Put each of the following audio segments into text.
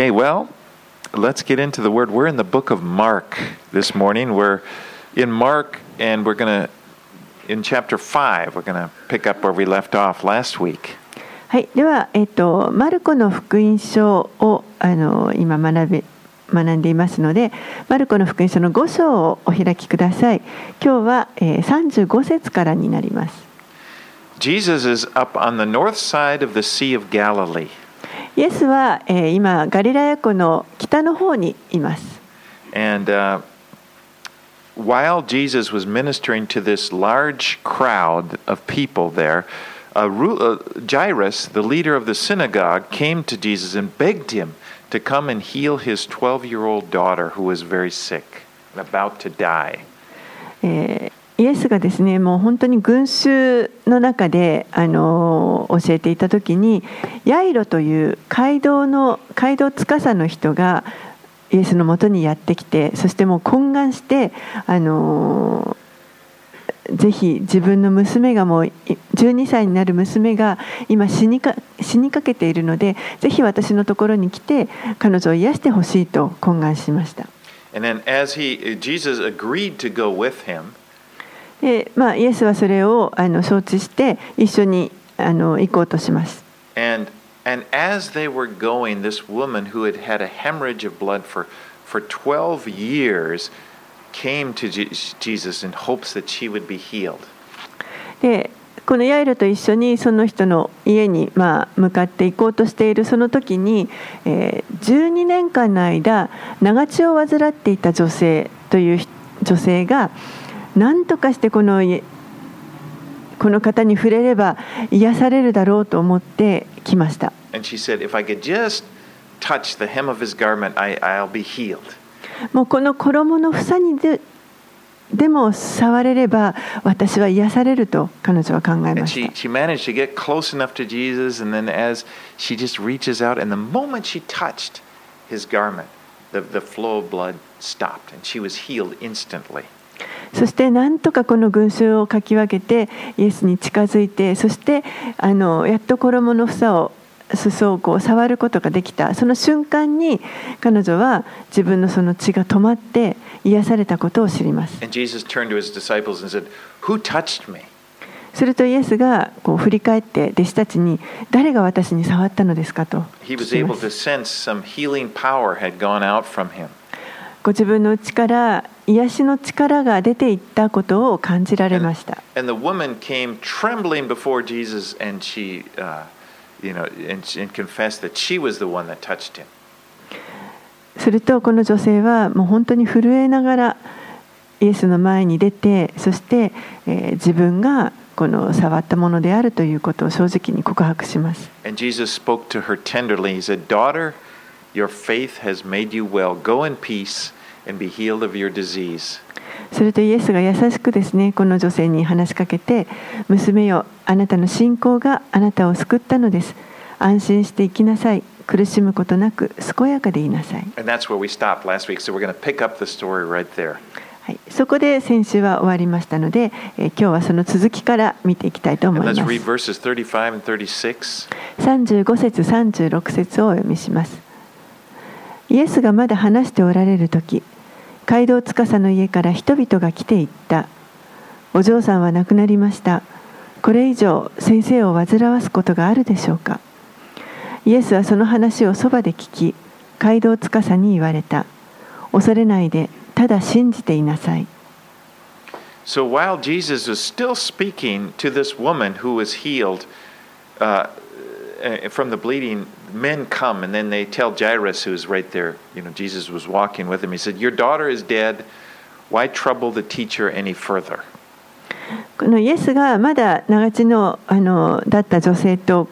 Hey, well, let's get into the word. We're in the book of Mark this morning. We're in Mark, and we're going to, in chapter 5, we're going to pick up where we left off last week. はい、では、えっと、マルコの福音書をあの今学べ学んでいますので、マルコの福音書の5章をお開きください。今日は、えー、35節からになります。 Jesus is up on the north side of the Sea of Galilee. イエスは、えー今、ガリラヤ湖の北の方にいます。 And uh, while Jesus was ministering to this large crowd of people there, uh, Ru- uh, Jairus, the leader of the synagogue, came to Jesus and begged him to come and heal his 12 year old daughter who was very sick and about to die. えー イエスがですねもう本当に群衆の中で、あの教えていた時にヤイロという街道の街道司の人がイエスのもとにやってきてそしてもう懇願して、あのぜひ自分の娘がもう12歳になる娘が今死にか死にかけているのでぜひ私のところに来て彼女を癒してほしいと懇願しました。And then, as he, Jesus agreed to go with him, でまあ、イエスはそれをあの承知して一緒にあの行こうとします。And and as they were going, this woman who had had a hemorrhage of blood for for 12 years came to Je- Jesus in hopes that she would be healed. でこのヤイロと一緒にその人の家に、まあ、向かって行こうとしているその時に、えー12年間の間長血を患っていた女性という人女性が何とかしてこの家この方に触れれば癒されるだろうと思ってきました。She. もうこの衣の房にででも触れれば私は癒されると彼女は考えまし she, た。she managed to get close enough to Jesus, and then as she just reaches out, and the moment she touched his garment, the, the flow of blood stopped, and she was healed instantly. そしてなんとかこの群衆をかき分けてイエスに近づいてそしてあのやっと衣の房を裾をこう触ることができた。その瞬間に彼女は自分のその血が止まって癒されたことを知ります。するとイエスがこう振り返って弟子たちに誰が私に触ったのですかと聞きますご自分の力癒しの力が出ていったことを感じられました。するとこの女性はもう本当に震えながらイエスの前に出てそして自分がこの触ったものであるということを正直に告白します。And Jesus spoke to her tenderly. is a Daughter, your faith has made you well. Go in peace. And be healed of your disease. するとイエスが優しくですねこの女性に話しかけて「娘よあなたの信仰があなたを救ったのです安心して生きなさい苦しむことなく健やかでいなさい」And that's where we stopped last week. So we're going to pick up the story right there. はい、そこで先週は終わりましたので、えー今日はその続きから見ていきたいと思います。verses 35 and 36. 35節36節をお読みします。イエスがまだ話しておられる時街道司の家から人々が来ていった。お嬢さんは亡くなりました。これ以上先生を煩わすことがあるでしょうか。イエスはその話をそばで聞き、街道司に言われた。恐れないで、ただ信じていなさい。So while Jesus was still speaking to this woman who was healed uh, uh, from the bleeding, men come and then they tell Jairus, who's right there, you know, Jesus was walking with him, he said, Your daughter is dead. Why trouble the teacher any further? このイエスがまだ長地のあのだった女性と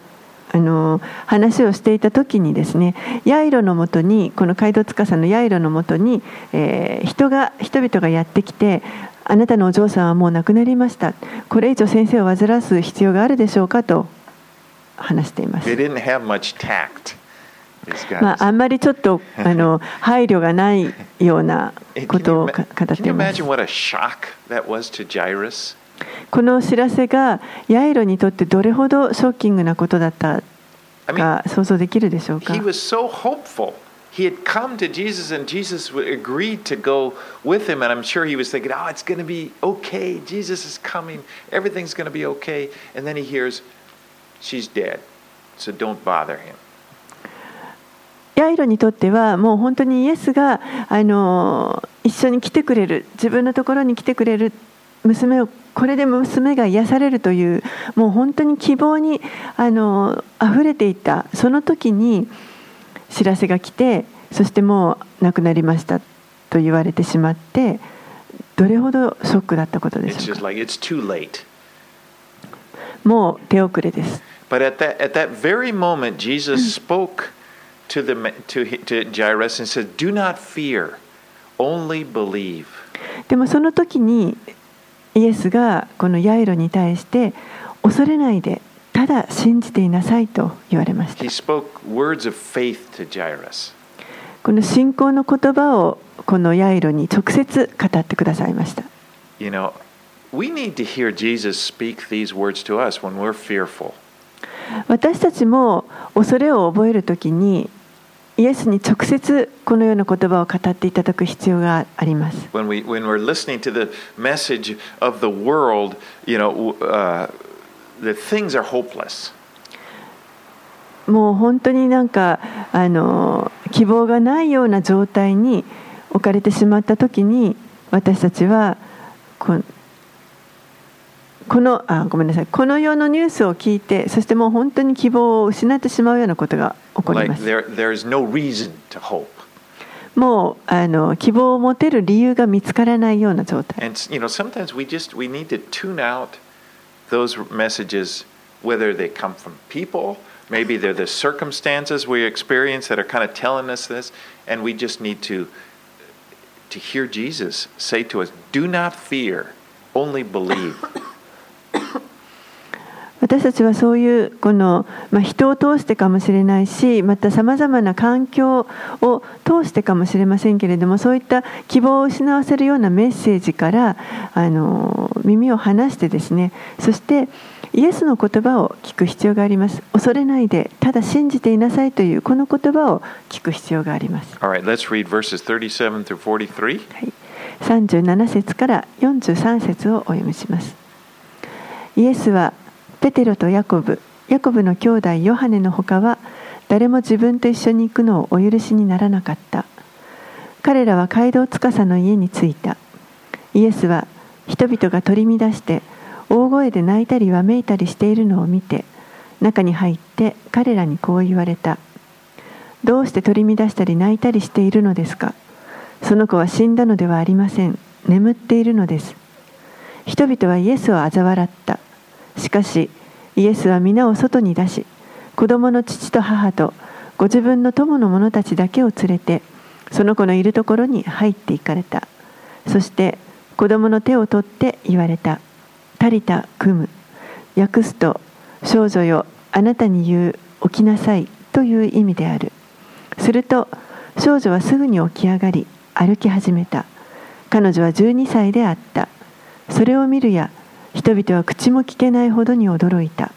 あの話をしていた時にですねヤイロのもとにこの街道司のヤイロのもとに、えー人が人々がやってきてあなたのお嬢さんはもう亡くなりましたこれ以上先生を煩わす必要があるでしょうかと話しています。ま.あ、あんまりちょっとあの配慮がないようなことを語っています?この知らせがヤイロにとってどれほどショッキングなことだったか想像できるでしょうか he was so hopeful he had come to Jesus and Jesus agreed to go with him. And I'm sure he was thinking, oh, it's going to be okay. Jesus is coming. Everything's going to be okay. And then he hears, she's dead. So don't bother him. ヤイロにとってはもう本当にイエスがあの一緒に来てくれる自分のところに来てくれる娘をこれで娘が癒されるというもう本当に希望にあの溢れていたその時に知らせが来てそしてもう亡くなりましたと言われてしまってどれほどショックだったことでしょうか like, it's too late. もう手遅れです But at that, at that very moment, Jesus spoke to, the, to, to Jairus and said, Do not fear, only believe. でもその時にイエスがこのヤイロに対して恐れないでただ信じていなさいと言われました He spoke words of faith to Jairus. この信仰の言葉をこのヤイロに直接語ってくださいました You know, we need to hear Jesus speak these words to us when we're fearful. 私たちも恐れを覚える時にイエスに直接このような言葉を語っていただく必要があります When, we, when we're listening to the message of the world, you know, uh, that things are hopeless. もう本当になんかあの希望がないような状態に置かれてしまった時に私たちはここのあごめんなさいこの世のニュースを聞いてそしてもう本当に希望を失ってしまうようなことが起こり Like ます there, there's no. もうあの希望を持てる理由が見つからないような状態 And you know, sometimes we just we need to tune out those messages, whether they come from people, maybe they're the circumstances we experience that are kind of telling us this, and we just need to to hear Jesus say to us, "Do not fear, only believe." 私たちはそういうこの、まあ、人を通してかもしれないしまたさまざまな環境を通してかもしれませんけれどもそういった希望を失わせるようなメッセージからあの耳を離してですねそしてイエスの言葉を聞く必要があります恐れないでただ信じていなさいというこの言葉を聞く必要があります All right, let's read verses 37 through 43. はい、37節から43節をお読みします。イエスはペテロとヤコブ、ヤコブの兄弟ヨハネのほかは誰も自分と一緒に行くのをお許しにならなかった。彼らは街道司の家に着いた。イエスは人々が取り乱して大声で泣いたりわめいたりしているのを見て中に入って彼らにこう言われた。どうして取り乱したり泣いたりしているのですか？その子は死んだのではありません。眠っているのです。人々はイエスを嘲笑った。しかし、イエスは皆を外に出し、子供の父と母とご自分の友の者たちだけを連れて、その子のいるところに入っていかれた。そして、子供の手を取って言われた。タリタ・クム。訳すと、少女よ、あなたに言う、起きなさいという意味である。すると、少女はすぐに起き上がり、歩き始めた。彼女は12歳であった。それを見るや、人々は口も聞けないほどに驚いた。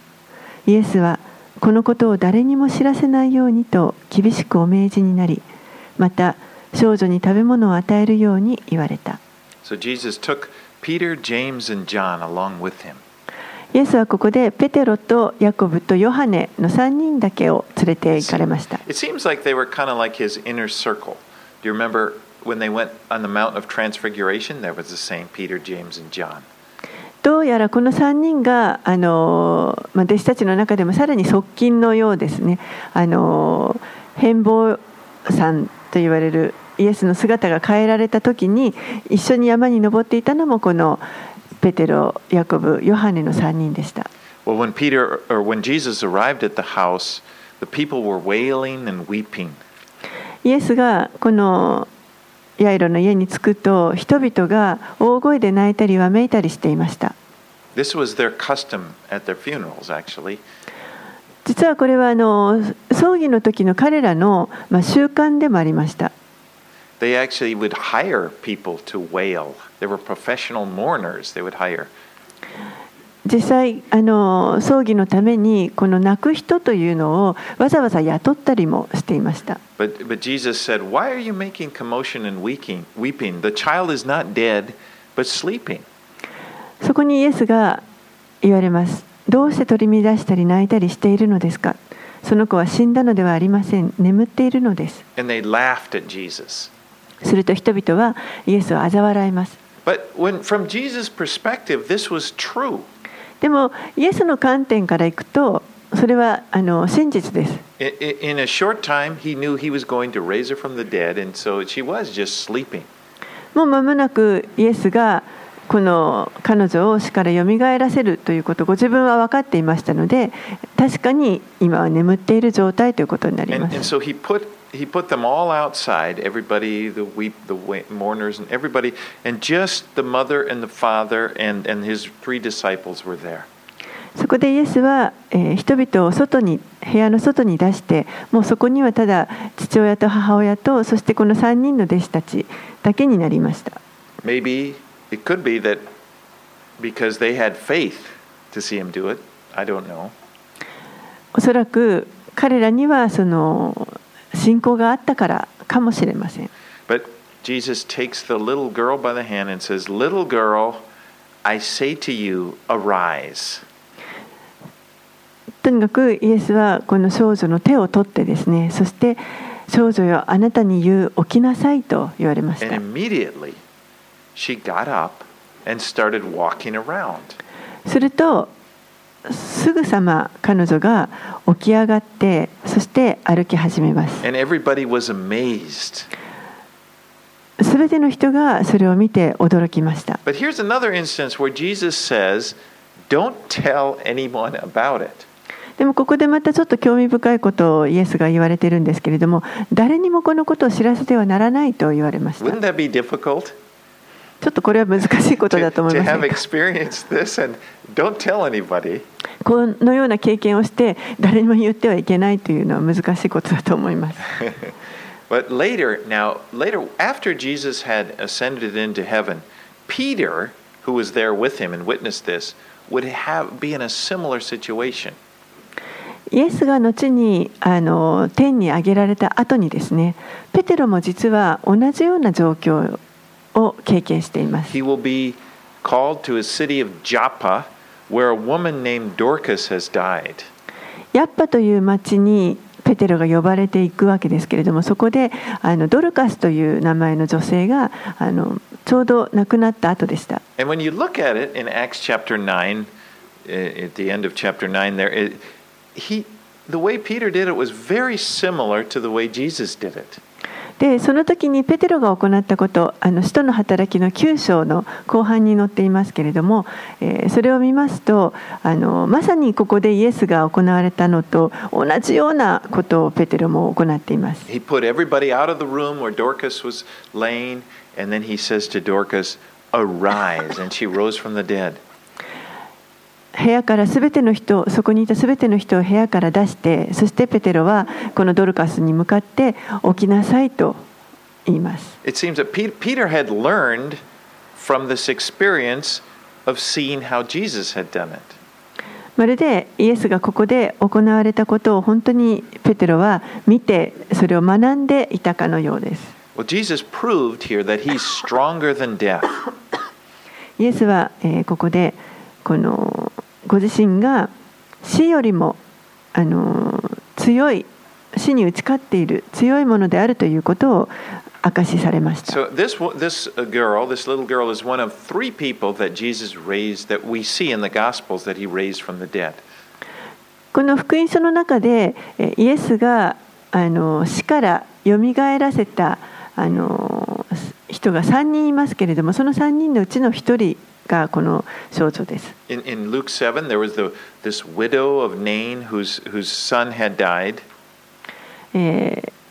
イエスはこのことを誰にも知らせないようにと厳しくお命じになり、また少女に食べ物を与えるように言われた。So Jesus took Peter, James, and John along with him. イエスはここでペテロとヤコブとヨハネの3人だけを連れて行かれました。It seems like they were kind of like his inner circle. Do you remember when they went on the Mount of Transfiguration? There was the same Peter, James, and John. どうやらこの3人があの、まあ、弟子たちの中でもさらに側近のようですねあの変貌山と言われるイエスの姿が変えられた時に一緒に山に登っていたのもこのペテロ、ヤコブ、ヨハネの3人でした。Well, when Peter or when Jesus arrived at the house, the people were wailing and weeping. イエスがこのヤイロの家に着くと人々が大声で泣いたりわめいたりしていました。This was their custom at their funerals, actually. 実はこれはあの葬儀の時の彼らの、まあ、習慣でもありました。They actually would hire people to wail. They were professional mourners. They would hire. 実際あの葬儀のためにこの泣く人というのをわざわざ雇ったりもしていました。But, but Jesus said, Why are you making commotion and weeping? weeping? The child is not dead, but sleeping. そこにイエスが言われます。どうして取り乱したり泣いたりしているのですかその子は死んだのではありません。眠っているのです。And they laughed at Jesus. すると人々はイエスを嘲笑います。But when, from Jesus' perspective, this was true. でもイエスの観点からいくとそれはあの真実です。In a short time, he knew he was going to raise her from the dead, and so she was just sleeping. もう間もなくイエスがこの彼女を死からよみがえらせるということをご自分は分かっていましたので確かに今は眠っている状態ということになり And, ま and す。so he put he put them all outside, everybody, the weep, the mourners, and everybody, and just the mother and the father and, and his three disciples were there. そこでイエスは、えー人々を外に部屋の外に出してもうそこにはただ父親と母親とそしてこの3人の弟子たちだけになりました。Maybe it could be that because they had faith to see him do it. I don't know. おそらく彼らにはその信仰があったからかもしれません。But Jesus takes the little girl by the hand and says, Little girl, I say to you, arise. とにかくイエスはこの少女の手を取ってですねそして少女よあなたに言う起きなさいと言われまし And た immediately she got up and started walking around. するとすぐさま彼女が起き上がってそして歩き始めます。すべての人がそれを見て驚きました。でもここでまたちょっと興味深いことをイエスが言われてるんですけれども誰にもこのことを知らせてはならないと言われました。ちょっとこれは難しいことだと思います?このような経験をして誰にも言ってはいけないというのは難しいことだと思います。But later, now, later, after Jesus had ascended into heaven, Peter, who was there with him and witnessed this, would have be in a similar situation. イエスが後にあの天に上げられた後にですねペテロも実は同じような状況を経験しています。He will be called to a city of Joppa, where a woman named Dorcas has died. ヤッパという町にペテロが呼ばれていくわけですけれどもそこであのドルカスという名前の女性があのちょうど亡くなった後でした。And when you look at it in Acts chapter 9, uh, at the end of chapter 9, there, it, he, the way Peter did it was very similar to the way Jesus did it. でその時にペテロが行ったこと、あの使徒の働きの9章の後半に載っていますけれども、え、それを見ますとあの、まさにここでイエスが行われたのと同じようなことをペテロも行っています。部屋からすべての人そこにいたすべての人を部屋から出してそしてペテロはこのドルカスに向かって起きなさいと言います。It seems that Pe- Peter had learned from this experience of seeing how Jesus had done it. まるでイエスがここで行われたことを本当にペテロは見てそれを学んでいたかのようです。Well, Jesus proved here that he's stronger than death. イエスは、えーここでこのご自身が死よりもあの強い死に打ち勝っている強いものであるということを明かしされました。この福音書の中でイエスがあの死からよみがえらせたあの人が3人いますけれどもその3人のうちの1人がこの少女です。In,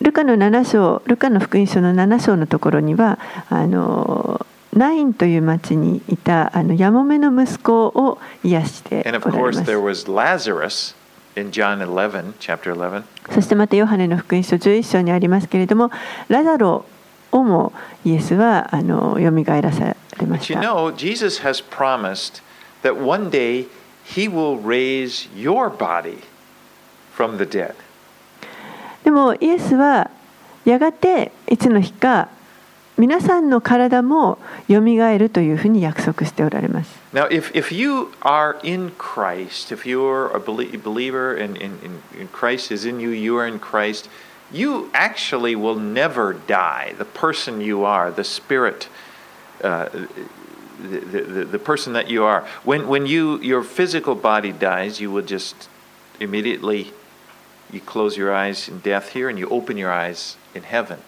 ルカの7章、ルカの福音書の7章のところには、あのナインという町にいたあのヤモメの息子を癒して。そしてまたヨハネの福音書11章にありますけれども、ラザロ。をもイエスはあの蘇らされま But し you た。know, Jesus has promised that one day He will raise your body from the dead. でもイエスはやがていつの日か皆さんの体もよみがえるというふうに約束しておられます。Now, if, if you are in Christ, if you're a belie- believer and, and, and and Christ is in you, you are in Christ, you actually will never die. The person you are, the spirit, uh, the, the, the- person that you are. When, when you, your physical body dies, you will just immediately you close your eyes in death here and you open your eyes in heaven.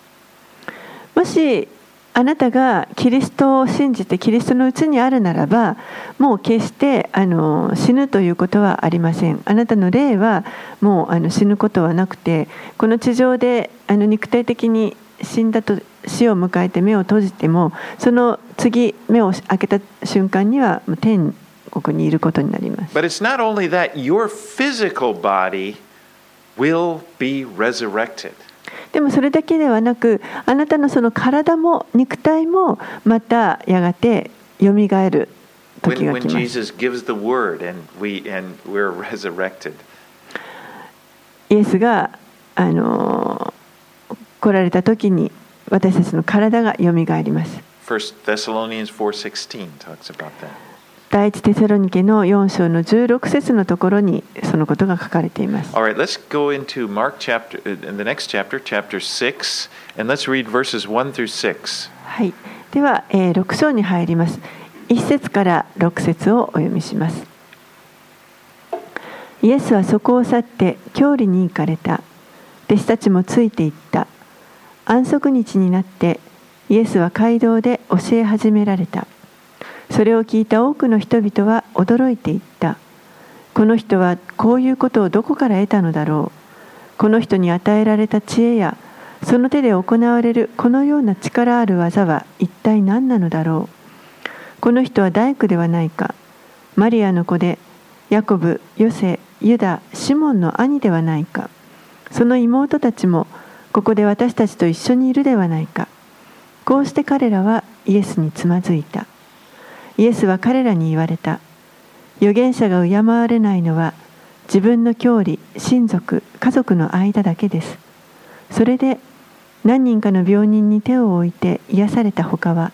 もしあなたがキリストを信じてキリストのうちにあるならばもう決してあの死ぬということはありませんあなたの霊はもうあの死ぬことはなくてこの地上であの肉体的に死んだと死を迎えて目を閉じてもその次目を開けた瞬間には天国にいることになります But it's not only that, your physical body will be resurrected. でもそれだけではなく、あなたのその体も肉体もまたやがてよみがえる時。イエスが、あの、来られた時に私たちの体がよります。1 Thessalonians 4:16 talks about that. 第一テセロニケの4章の16節のところにそのことが書かれています。Right, let's go into Mark chapter, uh, in the next chapter, chapter 6, and let's read verses 1 through 6. はい、では、えー6章に入ります。1節から6節をお読みします。イエスはそこを去って郷里に行かれた。弟子たちもついて行った。安息日になってイエスは街道で教え始められたそれを聞いた多くの人々は驚いていった。この人はこういうことをどこから得たのだろう。この人に与えられた知恵やその手で行われるこのような力ある技は一体何なのだろう。この人は大工ではないか。マリアの子でヤコブヨセユダシモンの兄ではないか。その妹たちもここで私たちと一緒にいるではないか。こうして彼らはイエスにつまずいた。イエスは彼らに言われた。預言者が敬われないのは自分の郷里親族家族の間だけです。それで何人かの病人に手を置いて癒されたほかは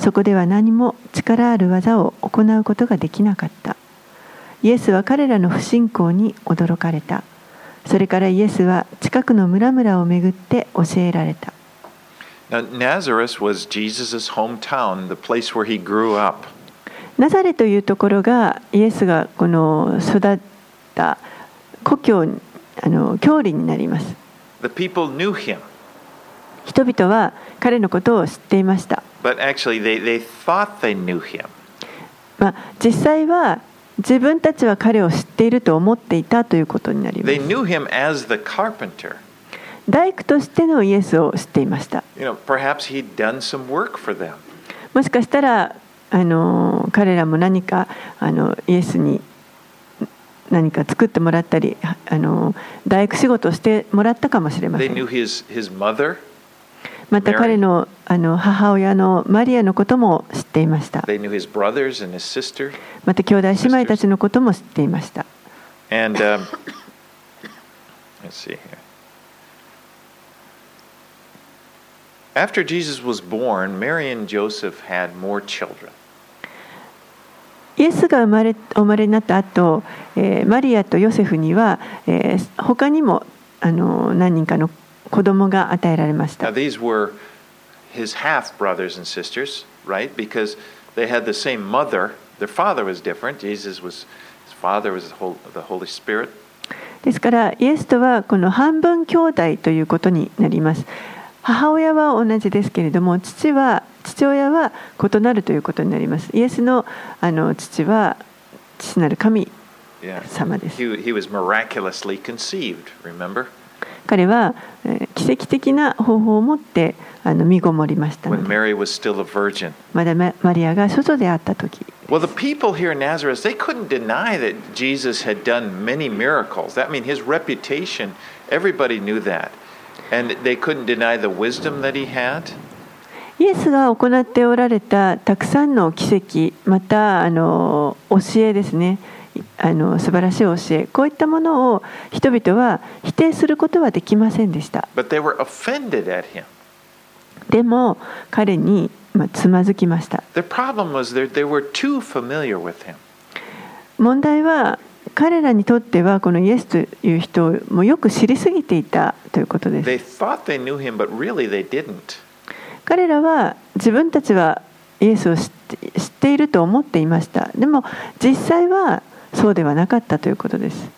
そこでは何も力ある技を行うことができなかった。イエスは彼らの不信仰に驚かれた。それからイエスは近くの村々を巡って教えられた。Now, Nazareth was Jesus' hometown, the place where he grew up. ナザレというところがイエスがこの育った故郷あの郷里になります。人々は彼のことを知っていました。Actually, they, they they まあ実際は自分たちは彼を知っていると思っていたということになります。大工としてのイエスを知っていました。You know, もしかしたらあの彼らも何かあのイエスに何か作ってもらったりあの大工仕事をしてもらったかもしれませ They ん knew his, his mother. また彼のあの母親のマリアのことも知っていました They knew his brothers and his sister. また兄弟姉妹たちのことも知っていました And um, let's see here. After Jesus was born, Mary and Joseph had more children. イエスが生まれお生まれになった後、えーマリアとヨセフには、えー他にもあの何人かの子供が与えられまし Now, た these were his half brothers and sisters, right? Because they had the same mother. Their father was different. Jesus was, his father was the Holy Spirit. ですからイエスとはこの半分兄弟ということになります母親は同じですけれども父は父親は異なるということになりますイエスのあの父は父なる神 Yeah. 様です He, he was miraculously conceived, remember? 彼はえー奇跡的な方法を持ってあの身ごもりましたので.まだママリアが外であった時 Well, the people here in Nazareth, they couldn't deny that Jesus had done many miracles. That I mean his reputation, everybody knew that. イエスが行っておられたたくさんの奇跡、またあの教えですね、あの素晴らしい教え、こういったものを人々は否定することはできませんでした。でも彼につまずきました。問題は彼らにとってはこのイエスという人もよく知りすぎていたということです。彼らは自分たちはイエスを知って,いると思っていました。でも実際はそうではなかったということです。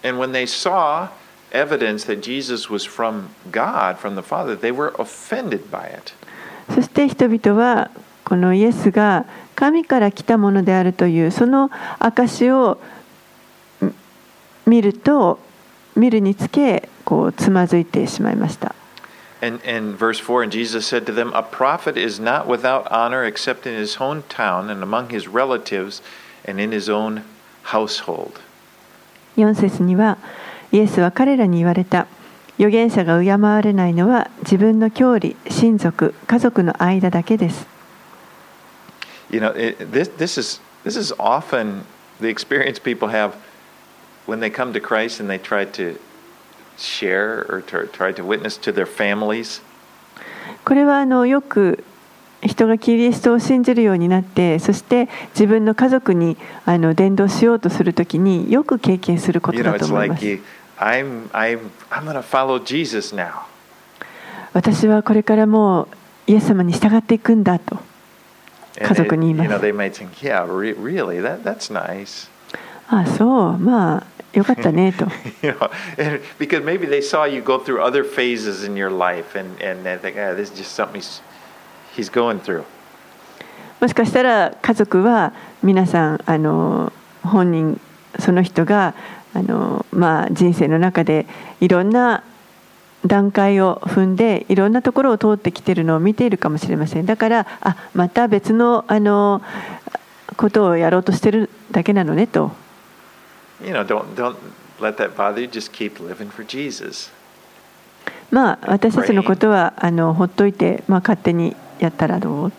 そして人々はこのイエスが神から来たものであるというその証を見ると見るにつけこうつまずいてしまいました。And in verse 4, and Jesus said to them, A prophet is not without honor except in his own town and among his relatives and in his own household. 4節にはイエスは彼らに言われた預言者が敬われないのは自分の郷里親族家族の間だけです You know, it, this, this, is, this is often the experience people have when they come to Christ and they try to share or to, try to witness to their families. これはあのよく人がキリストを信じるようになってそして自分の家族にあの伝道しようとするときによく経験することだと思います you, I'm, I'm, I'm. 私はこれからもうイエス様に従っていくんだと家族に言います.ああそうまあよかったねと。もしかしたら家族は皆さんあの本人その人があの、まあ、人生の中でいろんな段階を踏んでいろんなところを通ってきているのを見ているかもしれませんだからあまた別の,あのことをやろうとしてるだけなのねと。You know, don't don't let that bother you. Just keep living for Jesus. まあ私たちのことはあのほっといて、まあ、勝手にやったらどう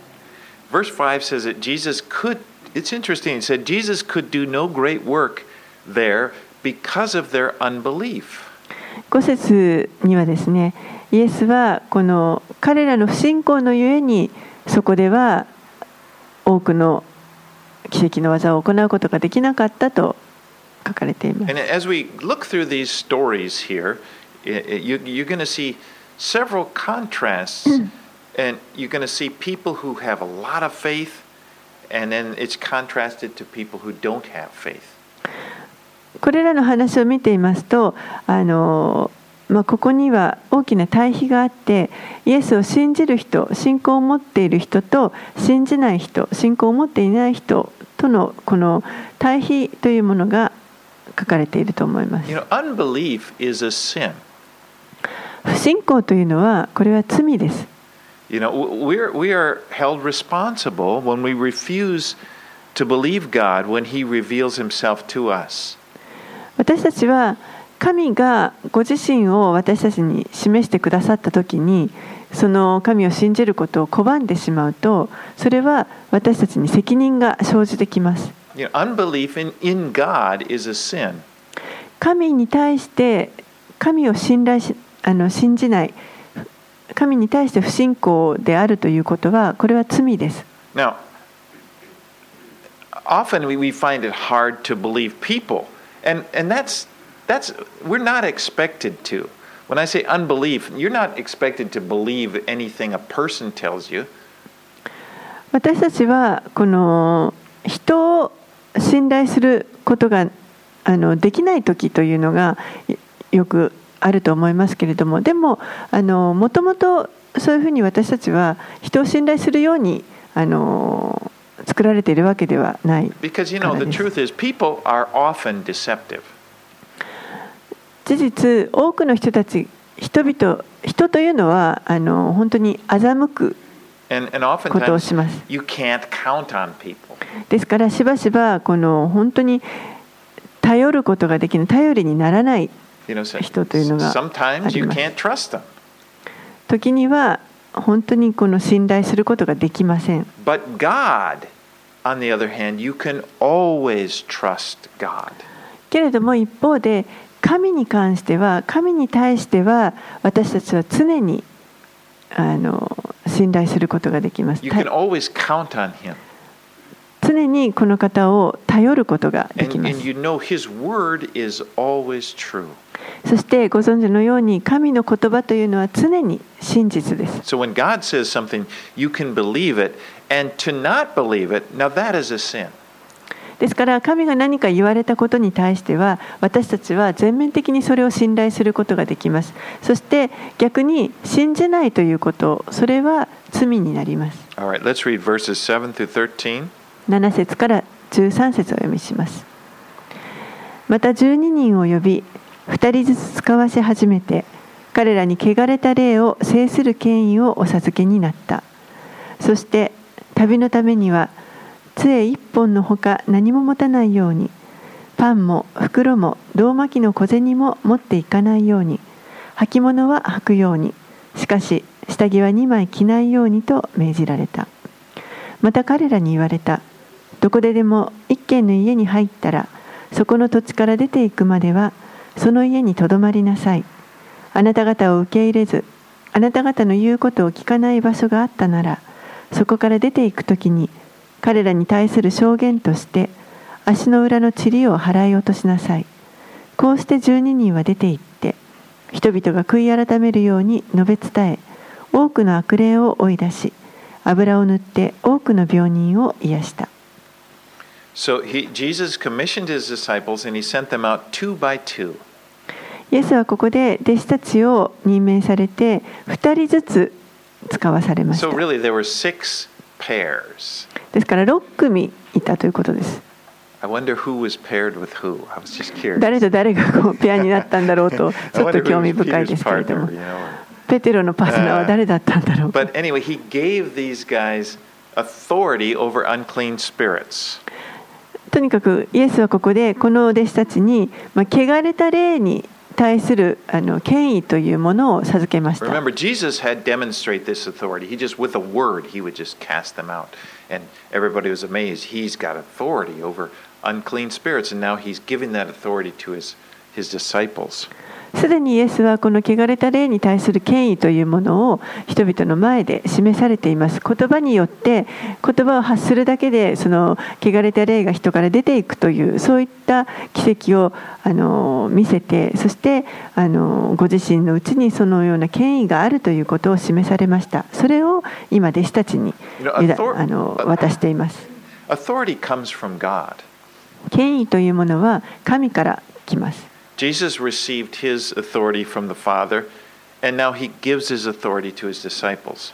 Verse five says that Jesus could. It's interesting. It said Jesus could do no great work there because of their unbelief. 5節にはですねイエスはこの彼らの不信仰のゆえにそこでは多くの奇跡の技を行うことができなかったと書かれています。これらの話を見ていますとあの、まあ、ここには大きな対比があってイエスを信じる人信仰を持っている人と信じない人信仰を持っていない人とのこの対比というものがかれていると思います You know, unbelief is a sin. 不信仰というのはこれは罪です You know, we're, we are held responsible when we refuse to believe God when He reveals Himself to us. 私たちは神がご自身を私たちに示してくださった時にその神を信じることを拒んでしまうとそれは私たちに責任が生じてきます You know, unbelief in, in God is a sin. 神に対して神を信頼しあの信じない神に対して不信仰であるということはこれは罪です Now, often we, we find it hard to believe people, and, and that's, that's, we're not expected to. When I say unbelief, you're not expected to believe anything a person tells you. 私たちはこの人を信頼することがあのできない時というのがよくあると思いますけれどもでもあのもともとそういうふうに私たちは人を信頼するようにあの作られているわけではない people are often deceptive. 事実多くの人たち人々人というのはあの本当に欺くことをします。ですからしばしばこの本当に頼ることができない頼りにならない人というのが時には本当にこの信頼することができません。けれども一方で神に関しては神に対しては私たちは常にあの信頼することができます。常にこの方を頼ることができます。そしてご存知のように神の言葉というのは常に真実です。So when God says something, you can believe it. And to not believe it, now that is a sin. ですから神が何か言われたことに対しては私たちは全面的にそれを信頼することができます。そして逆に信じないということ、それは罪になります。All right, let's read verses 7 through 13. 7節から13節をお読みしますまた12人を呼び2人ずつ使わし始めて彼らに汚れた霊を制する権威をお授けになったそして旅のためには杖一本のほか何も持たないように。パンも袋も胴巻きの小銭も持っていかないように。履物は履くように。しかし下着は2枚着ないようにと命じられた。また彼らに言われた。どこででも一軒の家に入ったらそこの土地から出ていくまではその家にとどまりなさい。あなた方を受け入れずあなた方の言うことを聞かない場所があったならそこから出ていく時に彼らに対する証言として足の裏の塵を払い落としなさい。こうして12人は出て行って人々が悔い改めるように述べ伝え多くの悪霊を追い出し油を塗って多くの病人を癒した。So he, Jesus commissioned his disciples and he sent them out two by two. イエスはここで弟子たちを任命されて2人ずつ使わされまし So た really, there were six pairs. ですから6組いたということです I wonder who was paired with who. I was just curious. 誰と誰がこうペアになったんだろうとちょっと興味深いですけれども.ペテロのパートナーは誰だったんだろうか But anyway, he gave these guys authority over unclean spirits. とにかくイエスはここでこの弟子たちに、まあ、汚れた霊に対するあの権威というものを授けました Remember, Jesus had demonstrated this authority. He just, with a word, he would just cast them out. And everybody was amazed. He's got authority over unclean spirits, and now he's giving that authority to his, his disciples. すでにイエスはこの汚れた霊に対する権威というものを人々の前で示されています。言葉によって言葉を発するだけでその汚れた霊が人から出ていくというそういった奇跡をあの見せてそしてあのご自身のうちにそのような権威があるということを示されました。それを今弟子たちにあの渡しています.権威というものは神から来ます Jesus received his authority from the Father, and now he gives his authority to his disciples.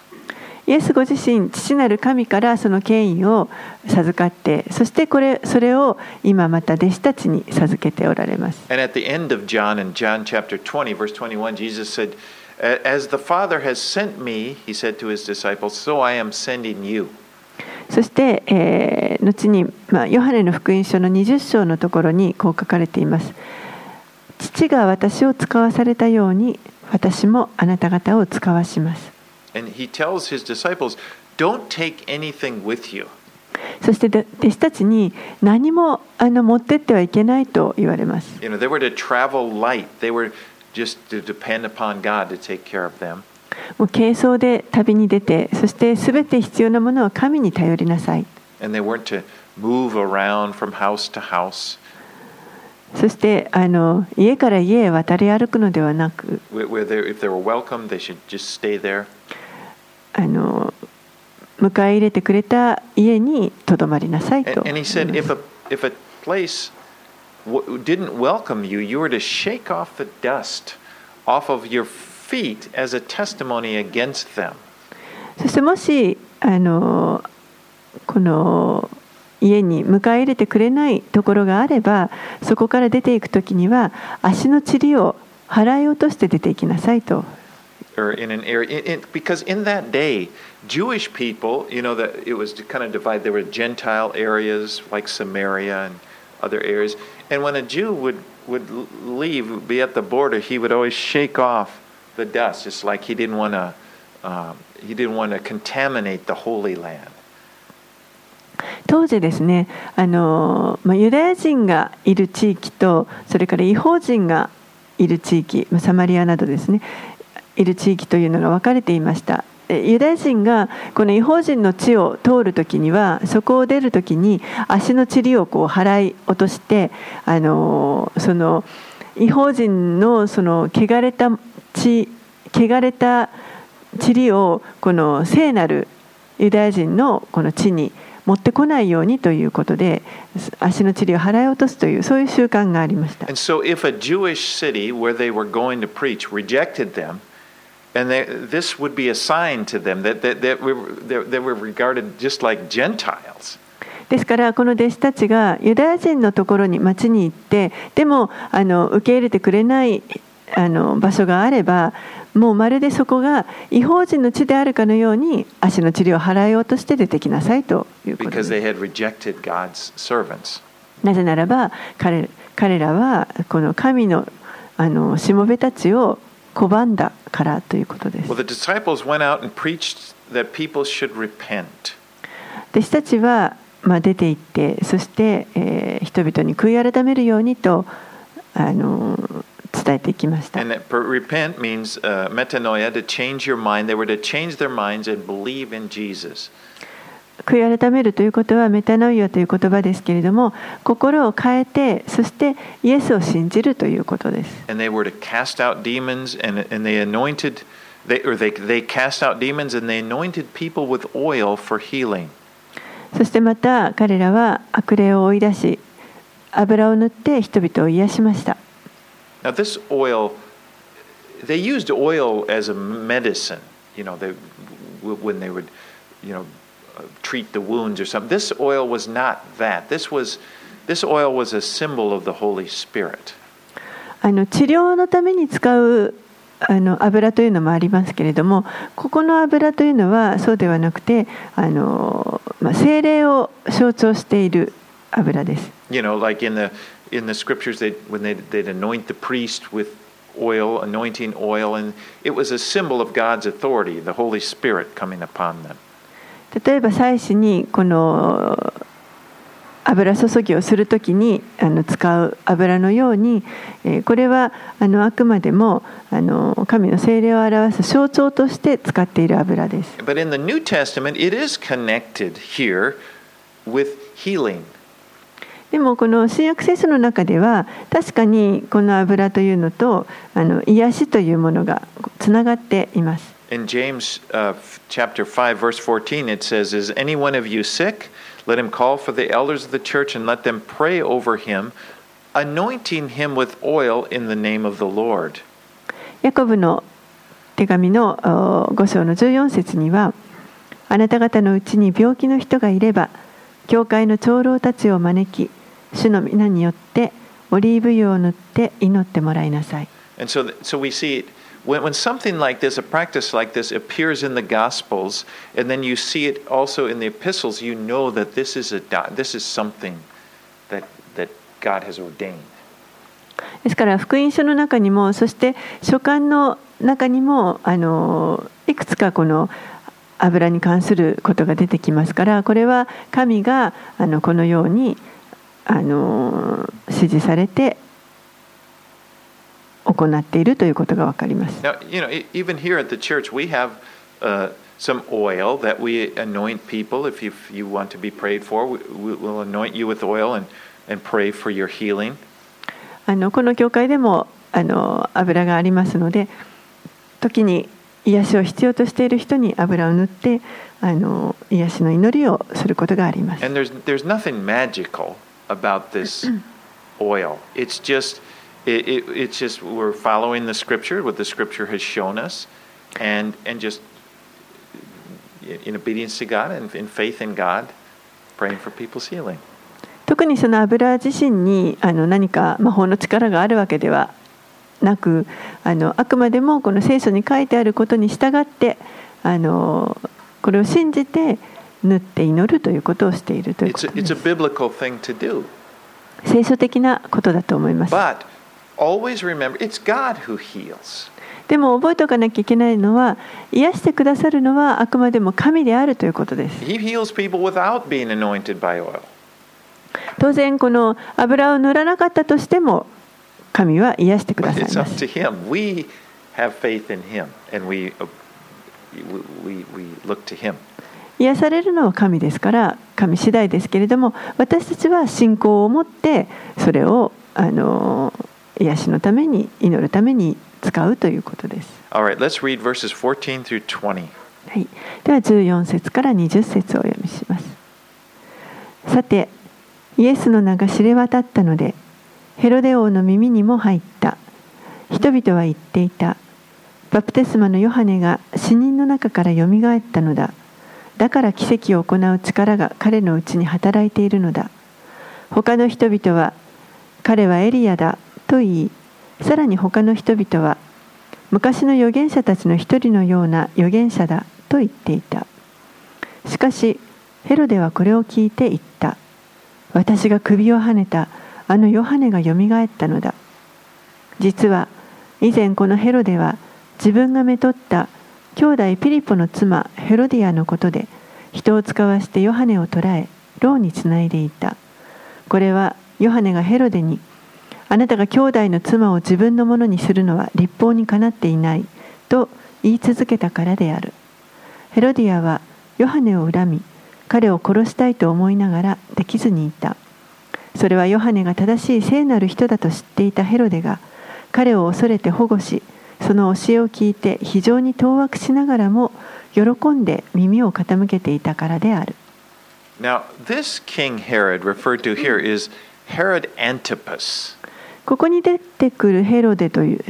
イエスご自身父なる神からその権威を授かってそしてこれそれを今また弟子たちに授けておられます And at the end of John, in John chapter 20, verse 21, Jesus said, As the Father has sent me, he said to his disciples, so I am sending you. そして、えー後に、まあ、ヨハネの福音書の20章のところにこう書かれています父が私を使わされたように私もあなた方を使わします。そして弟子たちに何もあの持ってってはいけないと言われます。もう軽装で旅に出て、そしてすべて必要なものは神に頼りなさい。そしてあの家から家へ渡り歩くのではなくあの迎え入れてくれた家にとどまりなさいと。そしてもしあのこの家に迎え入れてくれないところがあればそこから出ていく時には足の塵を払い落として出ていきなさいと Or in an area, in, in, because in that day, Jewish people, you know, that it was kind of divided. There were Gentile areas like Samaria and other areas. And when a Jew would, would leave, be at the border, he would always shake off the dust, just like he didn't want to, um, he didn't want to contaminate the Holy Land. 当時ですねあの、まあ、ユダヤ人がいる地域とそれから違法人がいる地域まあサマリアなどですねいる地域というのが分かれていました。えユダヤ人がこの違法人の地を通る時にはそこを出る時に足の塵をこう払い落としてあのその違法人のその汚れた地汚れた塵をこの聖なるユダヤ人のこの地に持ってこないようにということで足の塵を払い落とすというそういう習慣がありました。ですからこの弟子たちがユダヤ人のところに街に行ってでもあの受け入れてくれないあの場所があればもうまるでそこが違法人の地であるかのように足の塵を払い落として出てきなさいということです.なぜならば彼彼らはこの神のあのしもべたちを拒んだからということです Well, the disciples went out and preached that people should repent. 弟子たちは、まあ、出て行ってそして、えー人々に悔い改めるようにとあの伝えていきました。And repent means、uh, metanoia to change 悔い改めるということはメタノイアという言葉ですけれども心を変えてそしてイエスを信じるということです。そしてまた彼らは悪霊を追い出し油を塗って人々を癒しました。Now, this oil, they used oil as a medicine, you know, they, when they would, you know, uh, treat the wounds or something. This oil was not that. This was, this oil was a symbol of the Holy Spirit. あの治療のために使うあの油というのもありますけれどもここの油というのはそうではなくてあの、まあ、精霊を象徴している油です。 You know, like in the in the scriptures, they when they they'd anoint the priest with oil, anointing oil, and it was a symbol of God's authority, the Holy Spirit coming upon them. 例えば祭司にこの油注ぎをするときにあの使う油のように、えーこれはあのあくまでもあの神の聖霊を表す象徴として使っている油です。But in the New Testament, it is connected here with healing. でもこの新約聖書の中では確かにこの油というのとあの癒しというものがつながっています。In James uh, chapter 5, verse 14, it says, Is any one of you sick? Let him call for the elders of the church and let them pray over him, anointing him with oil in the name of the Lord. ヤコブの手紙の5章の14節にはあなた方のうちに病気の人がいれば教会の長老たちを招き主の皆によってオリーブ油を塗って祈ってもらいなさい And so, so we see it, when, when something like this, a practice like this, appears in the Gospels, and then you see it also in the epistles, you know that this is, a, this is something that, that God has ordained. ですから福音書の中にもそして書簡の中にもあのいくつかこの油に関することが出てきますからこれは神があのこのようにあの指示されて行っているということが分かります。Now, you know, e- even here at the church, we have uh, some oil that we anoint people. If you, if you want to be prayed for, we, we will anoint you with oil and, and pray for your healing. あのこの教会でもあの油がありますので時に癒しを必要としている人に油を塗ってあの癒しの祈りをすることがあります。And there's, there's nothing magical about this oil. It's just, it, it, it's just we're following the scripture, what the scripture has shown us, and, and just in obedience to God and in faith in God, praying for people's healing. 特にその油自身にあの何か魔法の力があるわけではなくあのあくまでもこの聖書に書いてあることに従ってあのこれを信じて塗って祈るということをしているということです。聖書的なことだと思います。でも覚えておかなきゃいけないのは、癒してくださるのはあくまでも神であるということです。当然、この油を塗らなかったとしても、神は癒してくださいます。癒されるのは神ですから神次第ですけれども私たちは信仰を持ってそれをあの癒しのために祈るために使うということです。All right, let's read verses 14 through 20. はい、では14節から20節をお読みします。さてイエスの名が知れ渡ったのでヘロデ王の耳にも入った人々は言っていたバプテスマのヨハネが死人の中からよみがえったのだだから奇跡を行う力が彼のうちに働いているのだ。他の人々は彼はエリアだと言いさらに他の人々は昔の預言者たちの一人のような預言者だと言っていた。しかしヘロデはこれを聞いて言った。私が首をはねたあのヨハネがよみがえったのだ。実は以前このヘロデは自分がめとった兄弟ピリポの妻ヘロディアのことで人を使わしてヨハネを捕らえ牢につないでいた。これはヨハネがヘロデにあなたが兄弟の妻を自分のものにするのは立法にかなっていないと言い続けたからである。ヘロディアはヨハネを恨み彼を殺したいと思いながらできずにいた。それはヨハネが正しい聖なる人だと知っていたヘロデが彼を恐れて保護しその教えを聞いて非常に当惑しながらも喜んで耳を傾けていたからである Now, this King Herod referred to here is Herod Antipas. ここに出てくるヘロデという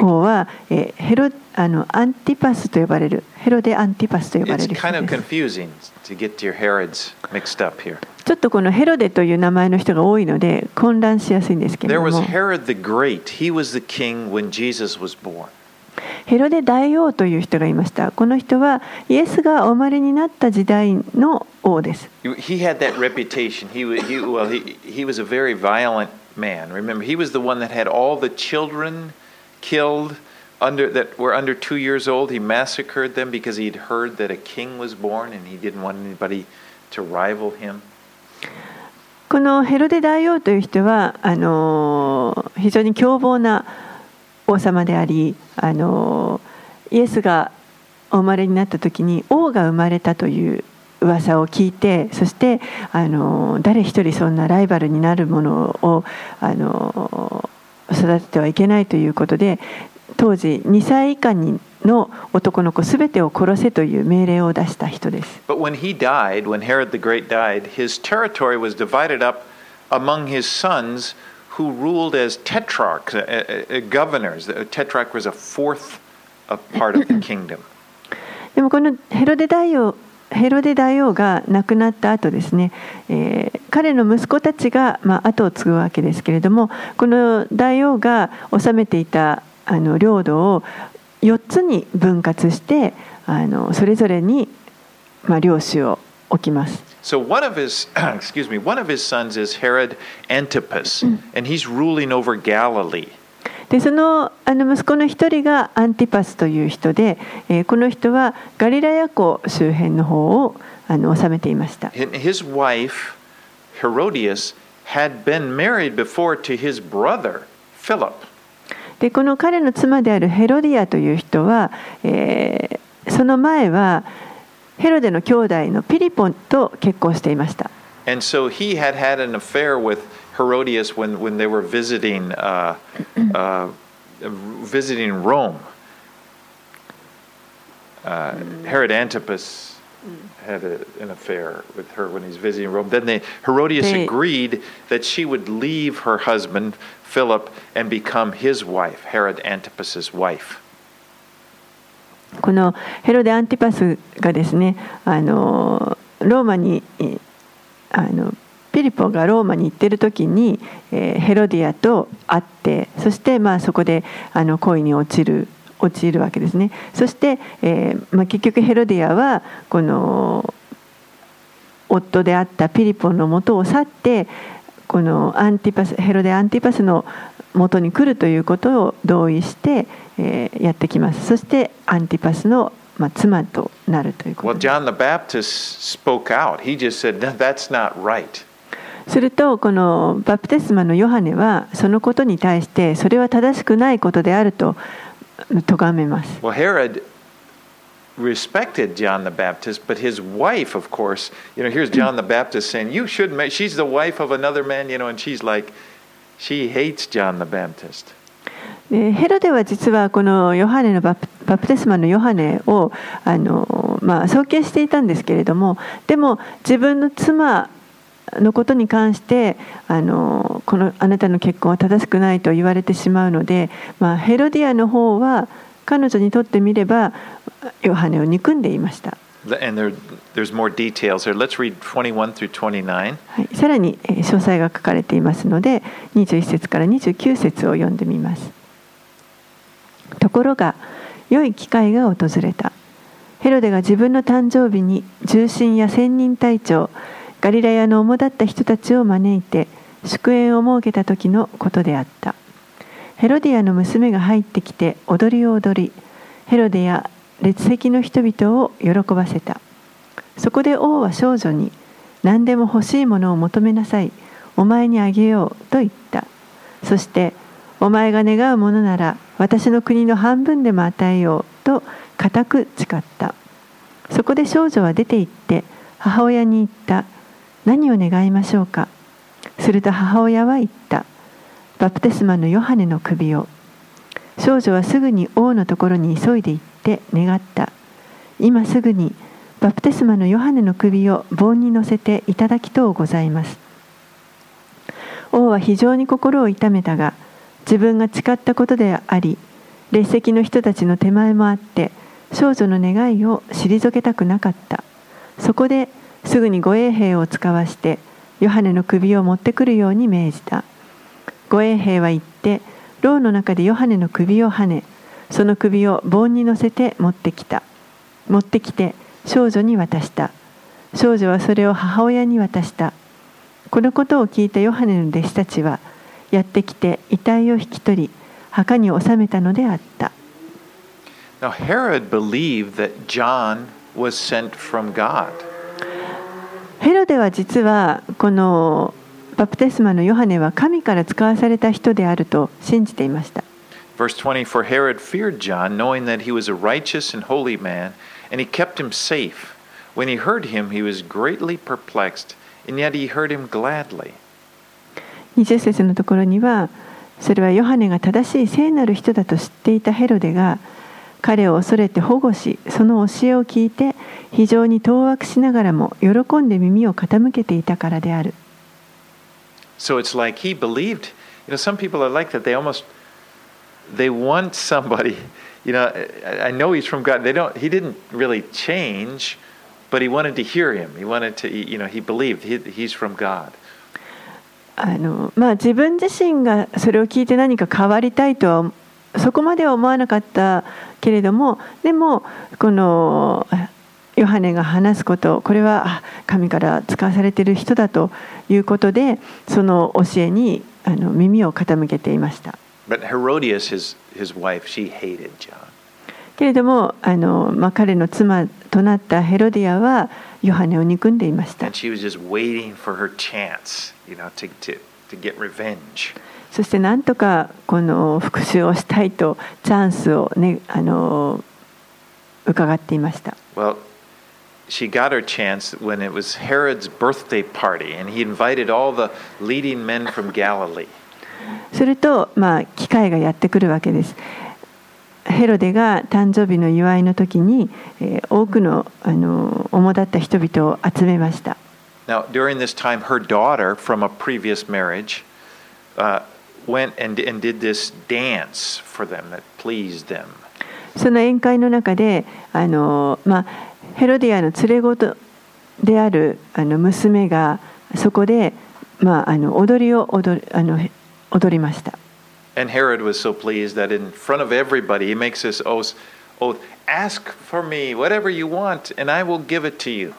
王は、えーヘロあのアンティパスと呼ばれるヘロデ・アンティパスと呼ばれ It's る人 kind of です confusing to get your Herods mixed up here. ちょっとこのヘロデという名前の人が多いので混乱しやすいんですけれ There ど was も Herod the Great. He was the king when Jesus was born. ヘロデ大王という人がいましたこの人はイエスがお生まれになった時代の王です He had that reputation. He, he, well, he, he was a very violent man. Remember, he was the one that had all the children killed under, that were under two years old. He massacred them because he'd heard that a king was born and he didn't want anybody to rival him. このヘロデ大王という人はあの非常に凶暴な王様でありあのイエスがお生まれになった時に王が生まれたという噂を聞いてそしてあの誰一人そんなライバルになるものをあの育ててはいけないということで当時2歳以下にの男の子すべてを殺せという命令を出した人です。But when he died, when Herod the Great died, his territory was divided up among his sons who ruled as tetrarchs, uh, uh, uh, governors. Tetrarch was a fourth part of the kingdom. でもこのヘロデ大王ヘロデ大王が亡くなった後ですね、えー彼の息子たちが、まあ、後を継ぐわけですけれどもこの大王が治めていたあの領土を4つに分割してあのそれぞれに、まあ、領主を置きます。So one of his, excuse me, one of his sons is Herod Antipas, and he's ruling over Galilee. でそのあの息子の一人がアンティパスという人で、えーこの人はガリラヤ湖周辺の方をあの治めていました。Hi- His wife, Herodias, had been married before to his brother, Philip. でこの彼の妻であるヘロディアという人は、えーその前はヘロデの兄弟のピリポンと結婚していました。And so he had had an affair with Herodias when, when they were visiting, uh, uh, visiting Rome. Uh, Herod Antipas had a, an affair with her when he's visiting Rome. Then they, Herodias agreed that she would leave her husband, Philip, and become his wife, Herod Antipas's wife. このヘロデ・アンティパスがですねあのローマにえあのピリポがローマに行ってる時に、えーヘロディアと会ってそしてまあそこであの恋に落ちる陥るわけですねそして、えーまあ、結局ヘロディアはこの夫であったピリポのもとを去ってこのアンティパスヘロデ・アンティパスの元に来るということを同意して、えーやってきますそしてアンティパスの、まあ、妻となるということです John the Baptist spoke out. He just said, "No, That's not right. するとこのバプテスマのヨハネはそのことに対してそれは正しくないことであると咎めます Well, Herod respected John the Baptist, but his wife, of course, you know, here's John the Baptist saying, You should make, she's the wife of another man, you know, and she's like, she hates John the Baptist. でヘロデは実はこのヨハネのバプバプテスマのヨハネをあの、まあ、尊敬していたんですけれどもでも自分の妻のことに関してあのこのあなたの結婚は正しくないと言われてしまうので、まあ、ヘロディアの方は彼女にとってみればヨハネを憎んでいました。And there, there's more details here. Let's read 21 through 29. はい、さらにえー詳細が書かれていますので21節から29節を読んでみますところが良い機会が訪れたヘロデが自分の誕生日に重臣や千人隊長ガリラヤの主だった人たちを招いて祝宴を設けた時のことであった。ヘロディアの娘が入ってきて踊りを踊りヘロデや列席の人々を喜ばせた。そこで王は少女に何でも欲しいものを求めなさいお前にあげようと言った。そしてお前が願うものなら私の国の半分でも与えようと固く誓った。そこで少女は出て行って母親に言った。何を願いましょうか？すると母親は言った。バプテスマのヨハネの首を。少女はすぐに王のところに急いで行って願った。今すぐにバプテスマのヨハネの首を盆に乗せていただきとうございます。王は非常に心を痛めたが自分が誓ったことであり列席の人たちの手前もあって少女の願いを退けたくなかった。そこですぐに護衛兵を使わしてヨハネの首を持ってくるように命じた。護衛兵は行って牢の中でヨハネの首をはねその首を盆に乗せて持ってきた。持ってきて少女に渡した。少女はそれを母親に渡した。このことを聞いたヨハネの弟子たちはやってきて遺体を引き取り墓に納めたのであった。Now, Herod believed that John was sent from God. ヘロデは実はこのバプテスマのヨハネは神から使わされた人であると信じていました Verse 20 For Herod feared John, knowing that he was a righteous and holy man, and he kept him safe. When he heard him, he was greatly perplexed, and yet he heard him gladly. 20節のところにはそれはヨハネが正しい聖なる人だと知っていたヘロデが彼を恐れて保護しその教えを聞いて非常に当惑しながらも喜んで耳を傾けていたからである So it's like he believed. You know, some people are like that. They almost they want somebody. You know, I, know he's from God. They don't. He didn't really change, but he wanted to hear him. He wanted to. You know, he believed he, he's from God. あのまあ、自分自身がそれを聞いて何か変わりたいとはそこまでは思わなかったけれどもでもこのヨハネが話すことこれはあ神から使わされている人だということでその教えにあの耳を傾けていました.けれどもあの、まあ、彼の妻となったヘロディアはヨハネを憎んでいましたそしてなんとかこの復讐をしたいとチャンスを、ね、あの伺っていました Well, she got her chance when it was Herod's birthday party, and he invited all the leading men from Galilee. すると、まあ、機会がやってくるわけです。ヘロデが誕生日の祝いの時に、えー多くのあの主だった人々を集めました。Now, during this time, her daughter from a previous marriage uh, went and, and did this dance for them that pleased them. その宴会の中であの、まあ、ヘロディアの連れ子とであるあの娘がそこで、まあ、あの踊りを踊りあの踊りました。 And Herod was so pleased that in front of everybody, he makes this oath, oath Ask for me whatever you want, and I will give it to you.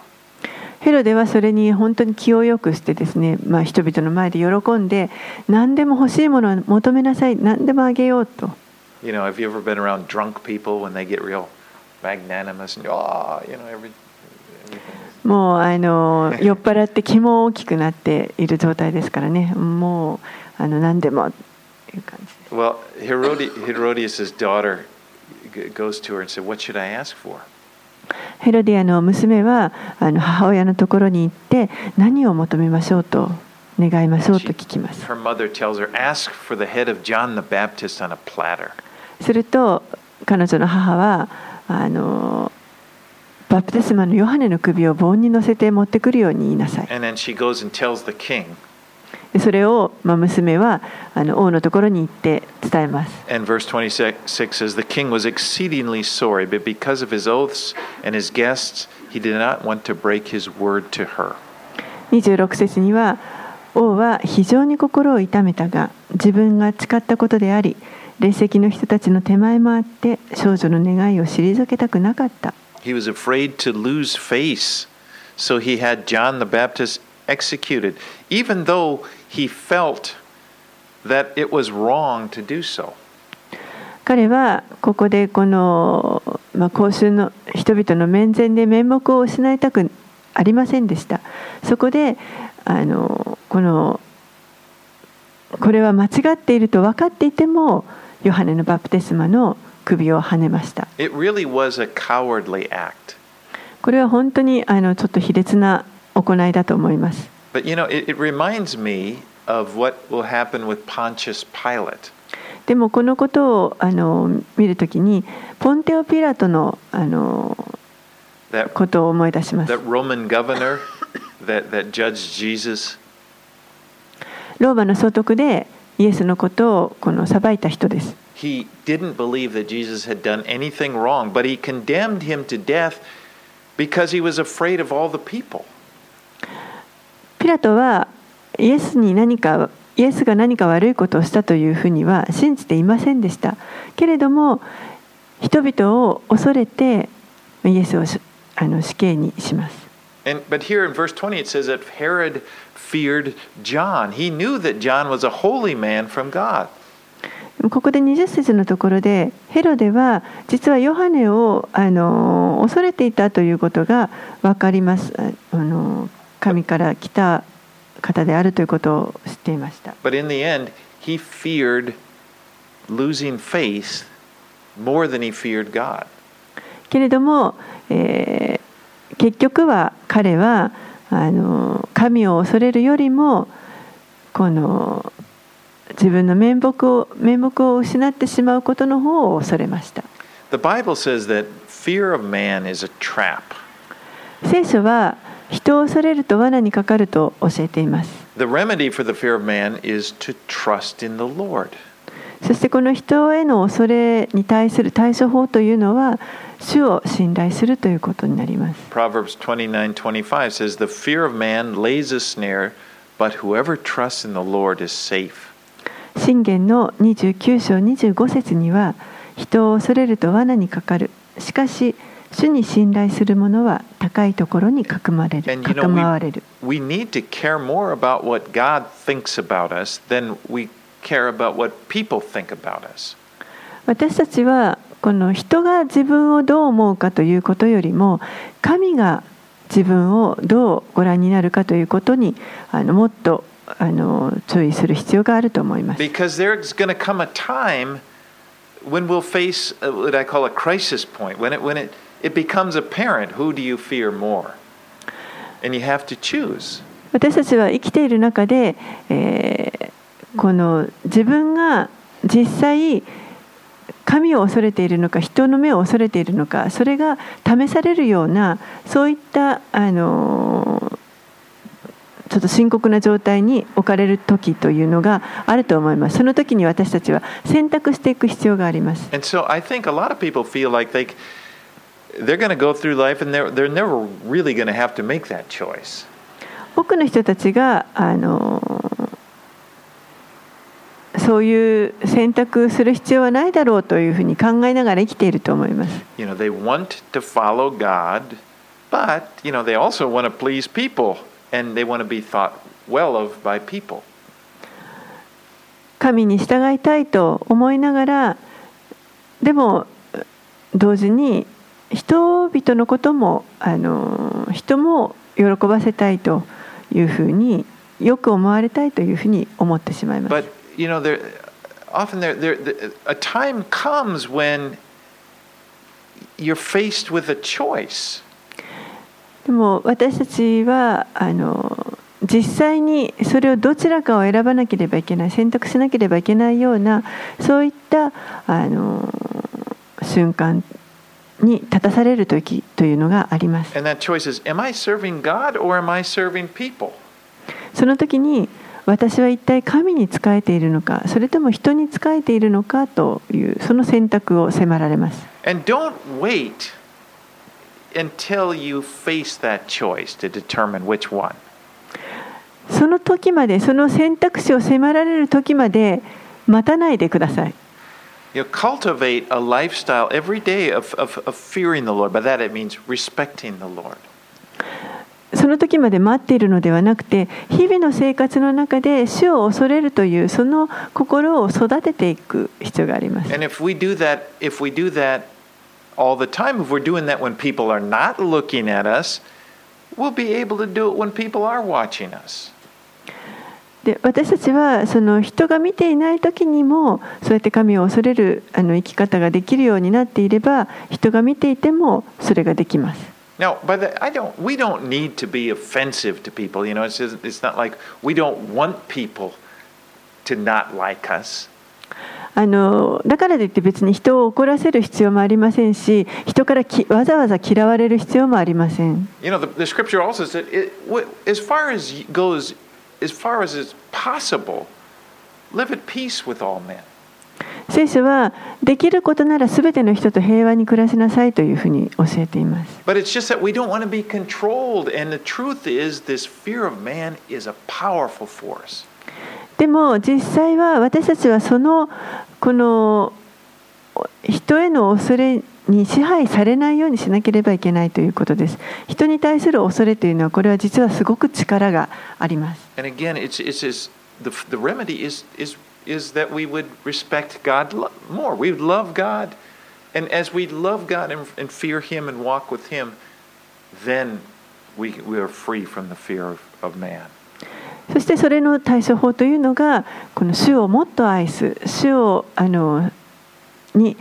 ヘロデはそれに本当に気をよくしてですね、まあ、人々の前で喜んで何でも欲しいものを求めなさい何でもあげようと You know, have you ever been around drunk people when they get real magnanimous and, oh, you know, every, everything もうあの酔っ払って気も大きくなっている状態ですからねもうあの何でもいう感じで Well, Herodi- Herodias' daughter goes to her and said, What should I ask for? ヘロディアの娘はあの母親のところに行って何を求めましょうと願いましょうと聞きます.すると彼女の母はあのバプテスマのヨハネの首を盆に乗せて持ってくるように言いなさいそれを、まあ、娘はあの王のところに行って伝えます And verse 26 says, The king was exceedingly sorry, but because of his oaths and his guests, he did not want to break his word to her. 26節には王は非常に心を痛めたが自分が誓ったことであり列席の人たちの手前もあって少女の願いを退けたくなかった He was afraid to lose face, so he had John the Baptist executed, even though he felt that it was wrong to do so. 彼はここでこの、まあ、公衆の人々の面前で面目を失いたくありませんでしたそこであのこのこれは間違っていると分かっていてもヨハネのバプテスマの首をはねました It really was a cowardly act. これは本当にあのちょっと卑劣な行いだと思います But you know, it, it reminds me of what will happen with Pontius Pilate. でもこのことをあの見るときにポンテオ・ピラトのあの That, ことを思い出します that Roman governor that, that judged Jesus. ローマの総督でイエスのことをこの裁いた人です He didn't believe that Jesus had done anything wrong, but he condemned him to death because he was afraid of all the people. ピラトはイエスに何かイエスが何か悪いことをしたというふうには信じていませんでしたけれども人々を恐れてイエスをしあの死刑にします And, but here in verse 20 it says that Herod feared John. He knew that John was a holy man from God. ここで20節のところでヘロデは実はヨハネをあの恐れていたということが分かりますああの神から来た方であるということを知っていました But in the end, he feared losing faith more than he feared God. けれども、えー結局は彼はあの神を恐れるよりもこの自分の面目を面目を失ってしまうことの方を恐れました The Bible says that fear of man is a trap. 聖書は人を恐れると罠にかかると教えています。そしてこの人への恐れに対する対処法というのは、主を信頼するということになります。Proverbs 29:25 says, 信玄の29章25節には、人を恐れると罠にかかる。しかし、主に信頼する者は高いところにかくまれるかくまわれる we, need to care more about what God thinks about us than we care about what people think about us. 私たちはこの人が自分をどう思うかということよりも神が自分をどうご覧になるかということにあのもっとあの注意する必要があると思います。Because there's going to come a time when we'll face uh, what I call a crisis point, when it, when it, it becomes apparent who do you fear more? And you have to choose. 私たちは生きている中で、えーこの自分が実際神を恐れているのか人の目を恐れているのかそれが試されるようなそういったあのちょっと深刻な状態に置かれる時というのがあると思いますその時に私たちは選択していく必要があります And so I think a lot of people feel like they, they're going to go through life and they're, they're never really going to have to make that choice. 多くの人たちがあのそういう選択する必要はないだろうというふうに考えながら生きていると思います。You know, they want to follow God, But, you know, they also want to please people and they want to be thought well of by people. 神に従いたいと思いながらでも同時に人々のこともあの人も喜ばせたいというふうによく思われたいというふうに思ってしまいます。But, you know, there, often there, there, a time comes when you're faced with a choice. でも私たちはあの実際にそれをどちらかを選ばなければいけない選択しなければいけないようなそういったあの瞬間に立たされる時というのがあります。その時に私は一体神に仕えているのかそれとも人に仕えているのかというその選択を迫られます。その時までその選択肢を迫られる時まで待たないでください。You know, cultivate a lifestyle every day of, of, of fearing the Lord. By that it means respecting the Lord. その時まで待っているのではなくて日々の生活の中で主を恐れるというその心を育てていく必要があります。 And if we do that, if we do that all the time, if we're doing that when people are not looking at us, we'll be able to do it when people are watching us. で私たちはその人が見ていない時にもそうやって神を恐れるあの生き方ができるようになっていれば人が見ていてもそれができます。Now, by the, I don't, we don't need to be offensive to people. You know, it's, just, it's not like we don't want people to not like us. あのだからといって別に人を怒らせる必要もありませんし人からきわざわざ嫌われる必要もありません。You know, the, the scripture also said, it, as far as goes, as far as is possible, live at peace with all men. 聖書はできることならすべての人と平和に暮らしなさいというふうに教えています。でも実際は私たちはその,この人への恐れに支配されないようにしなければいけないということです。人に対する恐れというのは、これは実はすごく力があります。そしてそれの対処法というのが、この主をもっと愛す、主をあのに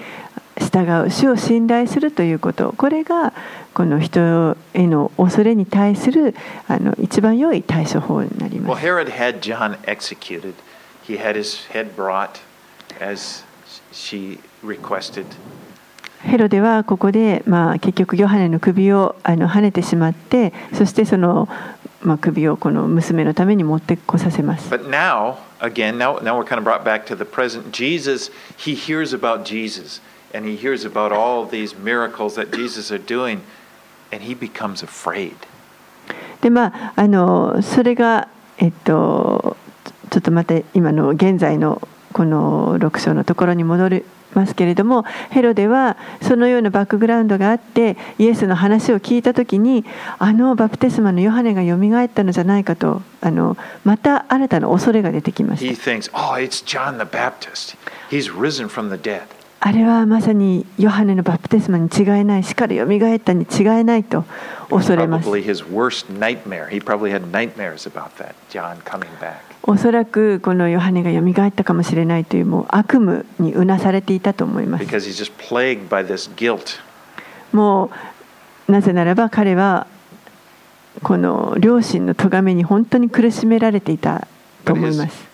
従う主を信頼するということこれがこの人への恐れに対するあの一番良い対処法になります。Herod had John executed. He had his head brought as she requested. ヘロデはここで、まあ、結局ヨハネの首をあの跳ねてしまってそしてその、まあ、首をこの娘のために持ってこさせます。But now, again, now, now we're kind of brought back to the present. Jesus, he hears about Jesus and he hears about all these miracles that Jesus are doing and he becomes afraid. でまああのそれがえっとちょっとまた今の現在のこの6章のところに戻りますけれどもヘロデはそのようなバックグラウンドがあってイエスの話を聞いた時にあのバプテスマのヨハネがよみがえったのじゃないかとあのまた新たな恐れが出てきま He した thinks, oh, it's John the Baptist. He's risen from the dead. あれはまさにヨハネのバプテスマに違いないしっかりよみがえったに違いないと恐れますおそらくこのヨハネが蘇ったかもしれないというもう悪夢にうなされていたと思います。もうなぜならば彼はこの両親の咎めに本当に苦しめられていたと思います。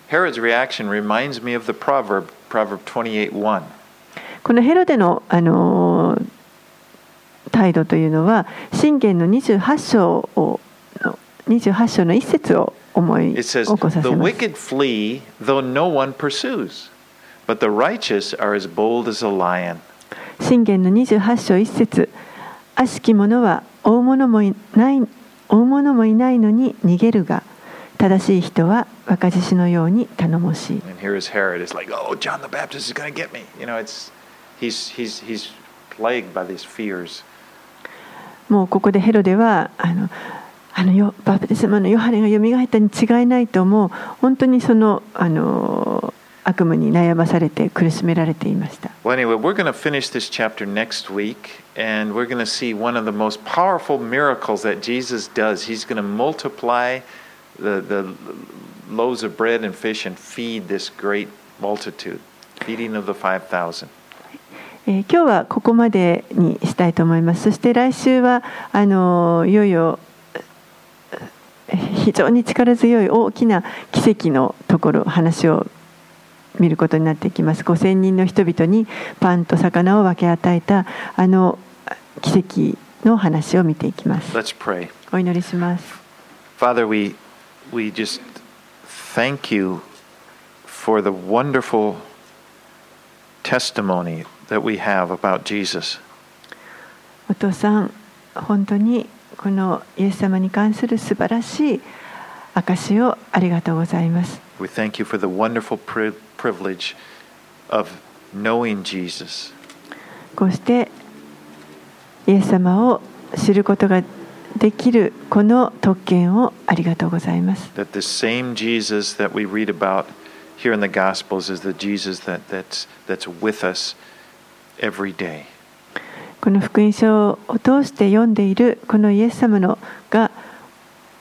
このヘロデの,あの態度というのは信玄の28章,を28章の一節を思い It says, 起こさ The せます wicked flee, though no one pursues, but the righteous are as bold as a lion. 信玄の28章一節悪しき者は追う者もいない追う者もいないのに逃げるが正しい人は若獅子のように頼もしい And here is Herod. It's like, oh, John the Baptist is going to get me. You know, it's he's he's he's plagued by these fears. もうここでヘロデはあのあのバプテスマのヨハネがよみがえったに違いないと思う本当にその,あの悪夢に悩まされて苦しめられていました。今今日はここまでにしたいと思います。そして来週はあのいよいよ 非常に力強い大きな奇跡のところ話を見ることになっていきます。5000人の人々にパンと魚を分け与えたあの奇跡の話を見ていきます。お祈りします。Father we, we just thank you for the wonderful testimony that we have about Jesus. お父さん本当にこのイエス様に関する素晴らしい証をありがとうございます。We thank you for the wonderful pri- privilege of knowing Jesus. こうしてイエス様を知ることができるこの特権をありがとうございます。That the same Jesus that we read about here in the Gospels is the Jesus that, that's, that's with us every day. この福音書を通して読んでいるこのイエス様のが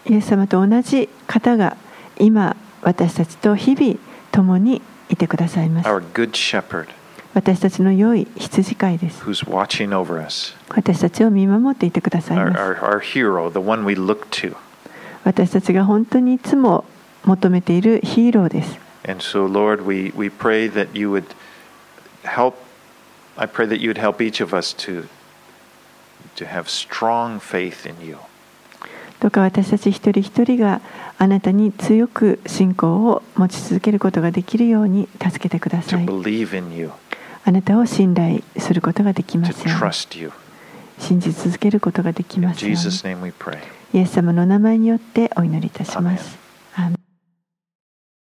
イエス様と同じ方が今私たちと日々共にいてくださいます。Our good shepherd 私たちの良い羊飼いです。who's watching over us. 私たちを見守っていてくださいます。私たちが本当にいつも求めているヒーローです。And so, Lord, we, we pray that you would help. I pray that you would help each of us to, to have strong faith in you. どうか私たち一人一人があなたに強く信仰を持ち続けることができるように助けてくだ to さい。あなたを信頼することができま to すように。trust you. 信じ続けることができますように。イエス様の名前によってお祈りいたします。